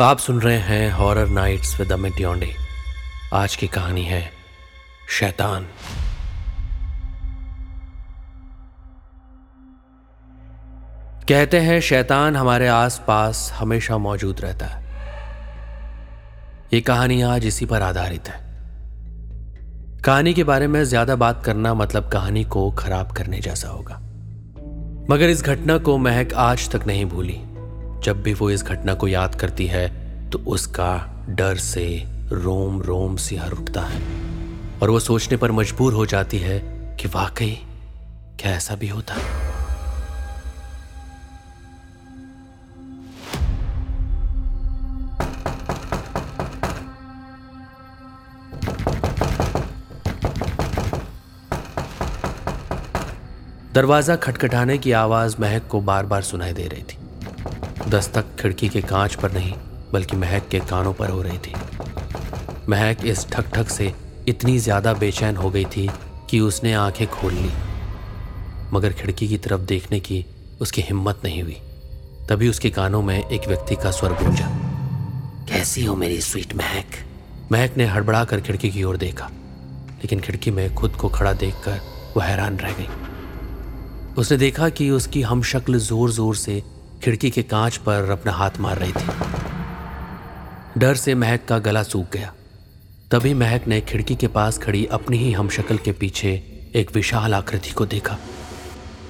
आप सुन रहे हैं horror nights with Amit Yonde आज की कहानी है शैतान। कहते हैं, शैतान हमारे आसपास हमेशा मौजूद रहता है। ये कहानी आज इसी पर आधारित है। कहानी के बारे में ज़्यादा बात करना मतलब कहानी को खराब करने जैसा होगा। मगर इस घटना को महक आज तक नहीं भूली। जब भी वो इस घटना को याद करती है तो उसका डर से रोम रोम सिहर उठता है। और वो सोचने पर मजबूर हो जाती है कि वाकई क्या ऐसा भी होता। है दरवाज़ा खटखटाने की आवाज़ महक को बार बार सुनाई दे रही थी। दस्तक खिड़की के कांच पर नहीं, बल्कि महक के कानों पर हो रही थी। महक इस ठक ठक से इतनी ज़्यादा बेचैन हो गई थी कि उसने आँखें खोल ली। मगर खिड़की की तरफ़ देखने की उसकी हिम्मत नहीं हुई। तभी उसके कानों में एक व्यक्ति का स्वर गूंजा। कैसी हो मेरी स्वीट महक? महक ने हड़बड़ा कर खिड़की की ओर देखा, लेकिन खिड़की में खुद को खड़ा देखकर वह हैरान रह गई। उसने देखा कि उसकी हम शक्ल ज़ोर ज़ोर से खिड़की के कांच पर अपना हाथ मार रही थी। डर से महक का गला सूख गया। तभी महक ने खिड़की के पास खड़ी अपनी ही हम शक्ल के पीछे एक विशाल आकृति को देखा,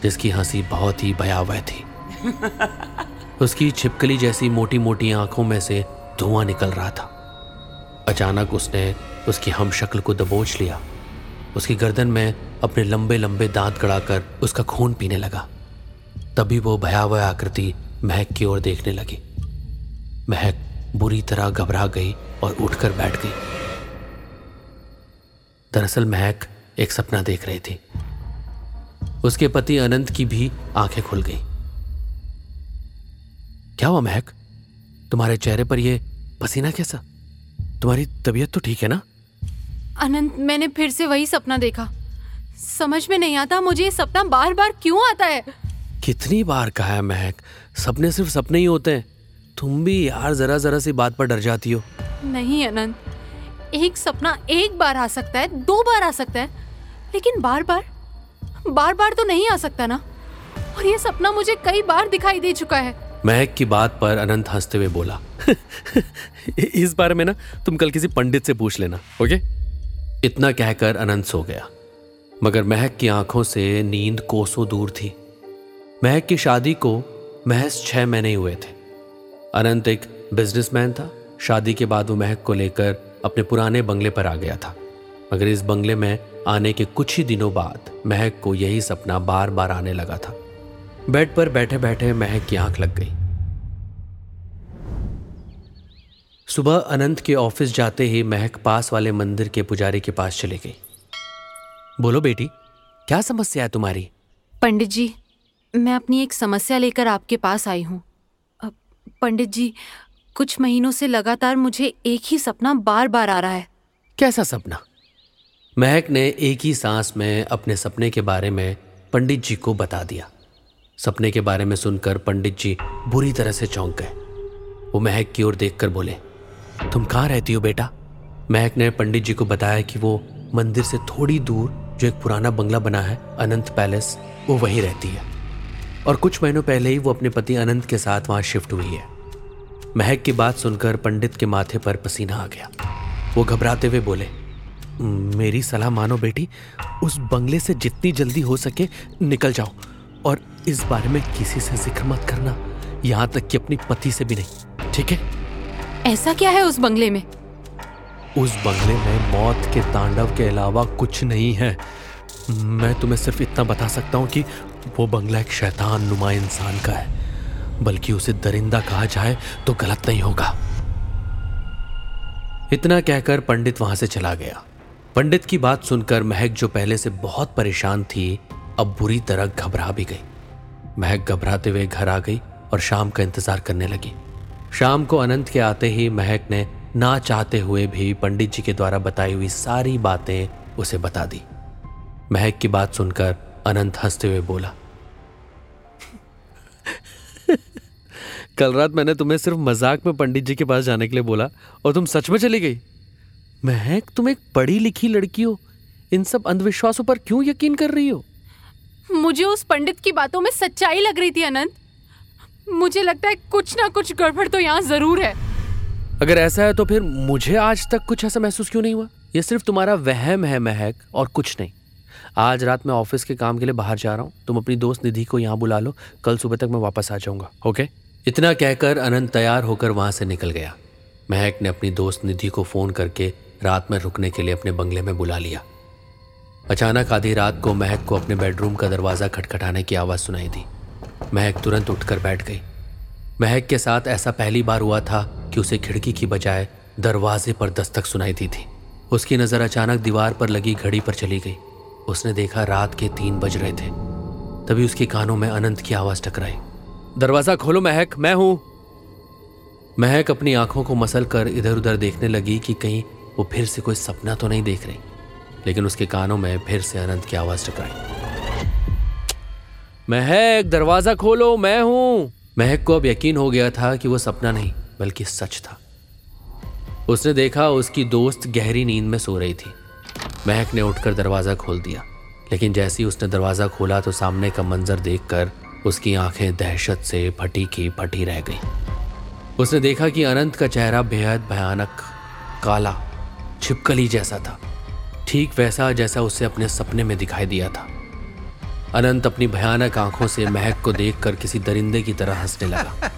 जिसकी हँसी बहुत ही भयावह थी। उसकी छिपकली जैसी मोटी मोटी आँखों में से धुआँ निकल रहा था। अचानक उसने उसकी हम शक्ल को दबोच लिया। उसकी गर्दन में अपने लंबे लंबे दांत गड़ाकर उसका खून पीने लगा। तभी वो भयावह आकृति महक की ओर देखने लगी। महक बुरी तरह घबरा गई और उठकर बैठ गई। दरअसल महक एक सपना देख रही थी। उसके पति अनंत की भी आँखें खुल गई। क्या हुआ महक? तुम्हारे चेहरे पर यह पसीना कैसा? तुम्हारी तबीयत तो ठीक है ना? अनंत, मैंने फिर से वही सपना देखा। समझ में नहीं आता मुझे ये सपना बार बार क्यों आता है? कितनी बार कहा है महक? सपने सिर्फ़ सपने ही होते हैं। तुम भी यार जरा जरा सी बात पर डर जाती हो। नहीं अनंत। एक सपना एक बार आ सकता है दो बार आ सकता है लेकिन बार बार बार बार तो नहीं आ सकता ना? और ये सपना मुझे कई बार दिखाई दे चुका है। महक की बात पर अनंत हँसते हुए बोला इस बारे में ना तुम कल किसी पंडित से पूछ लेना ओके? इतना कहकर अनंत सो गया। मगर महक की आँखों से नींद कोसों दूर थी। महक की शादी को महज छह महीने हुए थे। अनंत एक बिजनेसमैन था। शादी के बाद वो महक को लेकर अपने पुराने बंगले पर आ गया था। मगर इस बंगले में आने के कुछ ही दिनों बाद महक को यही सपना बार बार आने लगा था। बेड पर बैठे बैठे महक की आँख लग गई। सुबह अनंत के ऑफ़िस जाते ही महक पास वाले मंदिर के पुजारी के पास चली गई। बोलो बेटी, क्या समस्या है तुम्हारी? पंडित जी मैं अपनी एक समस्या लेकर आपके पास आई हूँ। पंडित जी, कुछ महीनों से लगातार मुझे एक ही सपना बार बार आ रहा है। कैसा सपना? महक ने एक ही सांस में अपने सपने के बारे में पंडित जी को बता दिया। सपने के बारे में सुनकर पंडित जी बुरी तरह से चौंक गए। वो महक की ओर देखकर बोले, तुम कहाँ रहती हो बेटा? महक ने पंडित जी को बताया कि वो मंदिर से थोड़ी दूर जो एक पुराना बंगला बना है, अनंत पैलेस, वो वहीं रहती है। और कुछ महीनों पहले ही वो अपने पति अनंत के साथ वहाँ शिफ्ट हुई है। महक की बात सुनकर पंडित के माथे पर पसीना आ गया। वो घबराते हुए बोले मेरी सलाह मानो बेटी उस बंगले से जितनी जल्दी हो सके निकल जाओ और इस बारे में किसी से ज़िक्र मत करना। यहाँ तक कि अपनी पति से भी नहीं ठीक है? ऐसा क्या है उस बंगले में? उस बंगले में मौत के तांडव के अलावा कुछ नहीं है। मैं तुम्हें सिर्फ़ इतना बता सकता हूँ कि वो बंगला एक शैतान नुमा इंसान का है। बल्कि उसे दरिंदा कहा जाए तो गलत नहीं होगा। इतना कहकर पंडित वहाँ से चला गया। पंडित की बात सुनकर महक जो पहले से बहुत परेशान थी, अब बुरी तरह घबरा भी गई। महक घबराते हुए घर आ गई और शाम का इंतज़ार करने लगी। शाम को अनंत के आते ही महक ने ना चाहते हुए भी पंडित जी के द्वारा बताई हुई सारी बातें उसे बता दी। महक की बात सुनकर अनंत हँसते हुए बोला। कल रात मैंने तुम्हें सिर्फ़ मज़ाक में पंडित जी के पास जाने के लिए बोला और तुम सच में चली गई। महक तुम एक पढ़ी लिखी लड़की हो। इन सब अंधविश्वासों पर क्यों यकीन कर रही हो? मुझे उस पंडित की बातों में सच्चाई लग रही थी अनंत। मुझे लगता है कुछ ना कुछ गड़बड़ तो यहाँ ज़रूर है। अगर ऐसा है तो फिर मुझे आज तक कुछ ऐसा महसूस क्यों नहीं हुआ? यह सिर्फ़ तुम्हारा वहम है महक और कुछ नहीं। आज रात मैं ऑफ़िस के काम के लिए बाहर जा रहा हूँ। तुम अपनी दोस्त निधि को यहाँ बुला लो। कल सुबह तक मैं वापस आ जाऊँगा, ओके? इतना कहकर अनंत तैयार होकर वहाँ से निकल गया। महक ने अपनी दोस्त निधि को फ़ोन करके रात में रुकने के लिए अपने बंगले में बुला लिया। अचानक आधी रात को महक को अपने बेडरूम का दरवाज़ा खटखटाने की आवाज़ सुनाई दी। महक तुरंत उठकर बैठ गई। महक के साथ ऐसा पहली बार हुआ था कि उसे खिड़की की बजाय दरवाजे पर दस्तक सुनाई दी थी। उसकी नज़र अचानक दीवार पर लगी घड़ी पर चली गई। उसने देखा रात के तीन बज रहे थे। तभी उसके कानों में अनंत की आवाज़ टकराई। दरवाज़ा खोलो, महक, मैं हूँ। महक अपनी आँखों को मसल कर इधर उधर देखने लगी कि कहीं वो फिर से कोई सपना तो नहीं देख रही, लेकिन उसके कानों में फिर से अनंत की आवाज़ टकराई। महक, दरवाज़ा खोलो, मैं हूँ। महक को अब यकीन हो गया था कि वो सपना नहीं, बल्कि सच था। उसने देखा उसकी दोस्त गहरी नींद में सो रही थी। महक ने उठकर दरवाज़ा खोल दिया। लेकिन जैसे ही उसने दरवाज़ा खोला तो सामने का मंजर देखकर उसकी आँखें दहशत से फटी की फटी रह गई। उसने देखा कि अनंत का चेहरा बेहद भयानक, काला, छिपकली जैसा था। ठीक वैसा जैसा उसे अपने सपने में दिखाई दिया था। अनंत अपनी भयानक आँखों से महक को देखकर किसी दरिंदे की तरह हंसने लगा।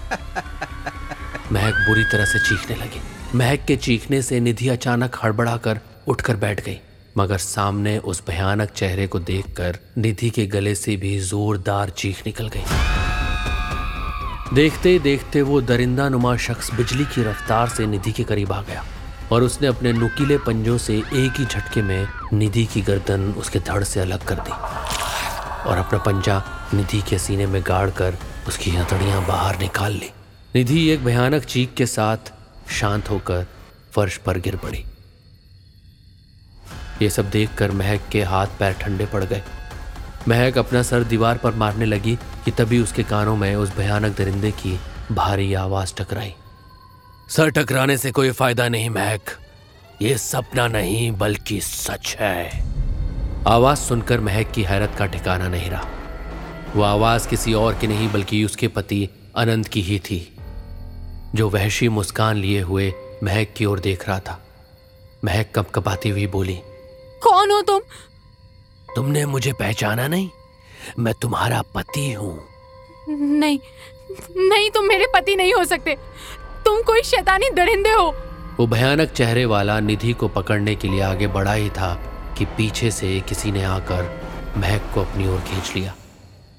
महक बुरी तरह से चीखने लगी। महक के चीखने से निधि अचानक हड़बड़ा कर उठकर बैठ गई। मगर सामने उस भयानक चेहरे को देखकर निधि के गले से भी जोरदार चीख निकल गई। देखते देखते वो दरिंदा नुमा शख्स बिजली की रफ्तार से निधि के करीब आ गया और उसने अपने नुकीले पंजों से एक ही झटके में निधि की गर्दन उसके धड़ से अलग कर दी और अपना पंजा निधि के सीने में गाड़ कर उसकी हथड़ियाँ बाहर निकाल ली। निधि एक भयानक चीख के साथ शांत होकर फर्श पर गिर पड़ी। ये सब देखकर महक के हाथ पैर ठंडे पड़ गए। महक अपना सर दीवार पर मारने लगी कि तभी उसके कानों में उस भयानक दरिंदे की भारी आवाज़ टकराई। सर टकराने से कोई फ़ायदा नहीं, महक। ये सपना नहीं, बल्कि सच है। आवाज़ सुनकर महक की हैरत का ठिकाना नहीं रहा। वो आवाज़ किसी और की नहीं, बल्कि उसके पति अनंत की ही थी, जो वहशी मुस्कान लिए हुए महक की ओर देख रहा था। महक कप कपाती हुई बोली कौन हो तुम? तुमने मुझे पहचाना नहीं? मैं तुम्हारा पति हूँ। नहीं नहीं तुम मेरे पति नहीं हो सकते। तुम कोई शैतानी दरिंदे हो। वो भयानक चेहरे वाला निधि को पकड़ने के लिए आगे बढ़ा ही था कि पीछे से किसी ने आकर महक को अपनी ओर खींच लिया।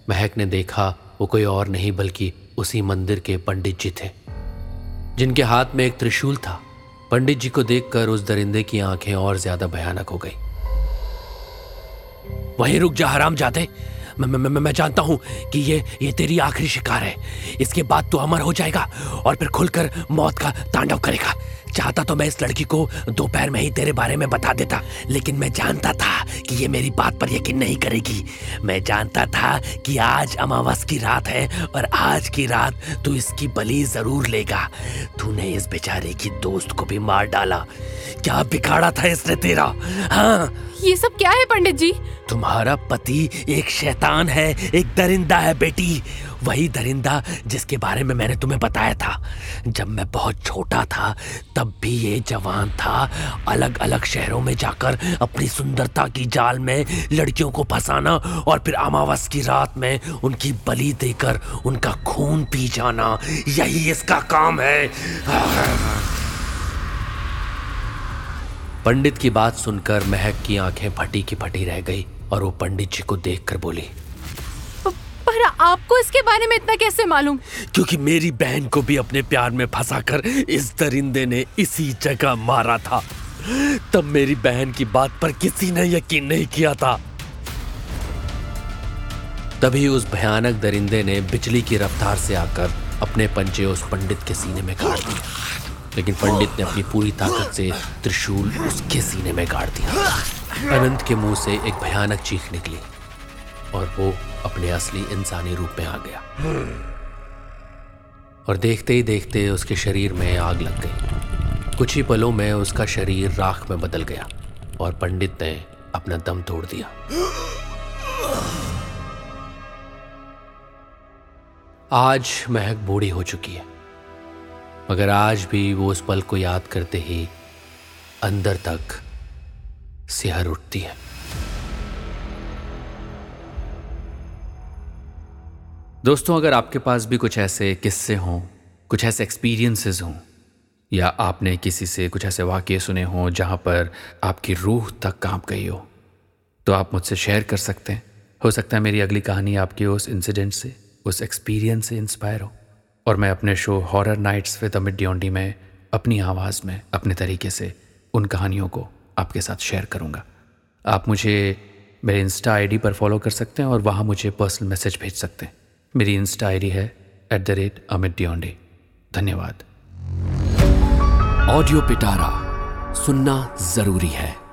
महक ने देखा वो कोई और नहीं बल्कि उसी मंदिर के पंडित जी थे। जिनके हाथ में एक त्रिशूल था। पंडित जी को देखकर उस दरिंदे की आँखें और ज़्यादा भयानक हो गई। वहीं रुक जा हराम जाते। मैं मैं मैं, जानता हूँ कि ये ये तेरी आखिरी शिकार है। इसके बाद तू अमर हो जाएगा और फिर खुलकर मौत का तांडव करेगा। चाहता तो मैं इस लड़की को दोपहर में ही तेरे बारे में बता देता लेकिन मैं जानता था कि ये मेरी बात पर यकीन नहीं करेगी। मैं जानता था कि आज अमावस की रात है और आज की रात तू इसकी बलि ज़रूर लेगा। तूने इस बेचारे की दोस्त को भी मार डाला। क्या बिगाड़ा था इसने तेरा? हाँ। ये सब क्या है पंडित जी? तुम्हारा पति एक शैतान है एक दरिंदा है बेटी। वही दरिंदा जिसके बारे में मैंने तुम्हें बताया था। जब मैं बहुत छोटा था, तब भी ये जवान था अलग अलग शहरों में जाकर अपनी सुंदरता की जाल में लड़कियों को फंसाना और फिर अमावस की रात में उनकी बलि देकर उनका खून पी जाना। यही इसका काम है। पंडित की बात सुनकर महक की आँखें फटी की फटी रह गई और वो पंडित जी को देखकर बोली आपको इसके बारे में इतना कैसे मालूम? क्योंकि मेरी बहन को भी अपने प्यार में फंसाकर इस दरिंदे ने इसी जगह मारा था। तब मेरी बहन की बात पर किसी ने यकीन नहीं किया था। तभी उस भयानक दरिंदे ने बिजली की रफ्तार से आकर अपने पंचे उस पंडित के सीने में गाड़ दिए लेकिन पंडित ने अपनी पूरी ताकत से त्रिशूल उसके सीने में गाड़ दिया। अनंत के मुँह से एक भयानक चीख निकली। और वो अपने असली इंसानी रूप में आ गया। और देखते ही देखते उसके शरीर में आग लग गई। कुछ ही पलों में उसका शरीर राख में बदल गया और पंडित ने अपना दम तोड़ दिया। आज महक बूढ़ी हो चुकी है, मगर आज भी वो उस पल को याद करते ही अंदर तक सिहर उठती है। दोस्तों, अगर आपके पास भी कुछ ऐसे किस्से हों, कुछ ऐसे एक्सपीरियंसेस हों, या आपने किसी से कुछ ऐसे वाक्य सुने हों जहाँ पर आपकी रूह तक काँप गई हो तो आप मुझसे शेयर कर सकते हैं। हो सकता है मेरी अगली कहानी आपके उस इंसिडेंट से, उस एक्सपीरियंस से इंस्पायर हो, और मैं अपने show horror nights with Amit डियोंडी में, अपनी आवाज़ में, अपने तरीके से उन कहानियों को आपके साथ शेयर करूँगा। आप मुझे मेरे इंस्टा आईडी पर फॉलो कर सकते हैं और वहाँ मुझे पर्सनल मैसेज भेज सकते हैं। मेरी इंस्टा आईडी है एट द रेट अमित डिओंडे धन्यवाद। ऑडियो पिटारा सुनना ज़रूरी है।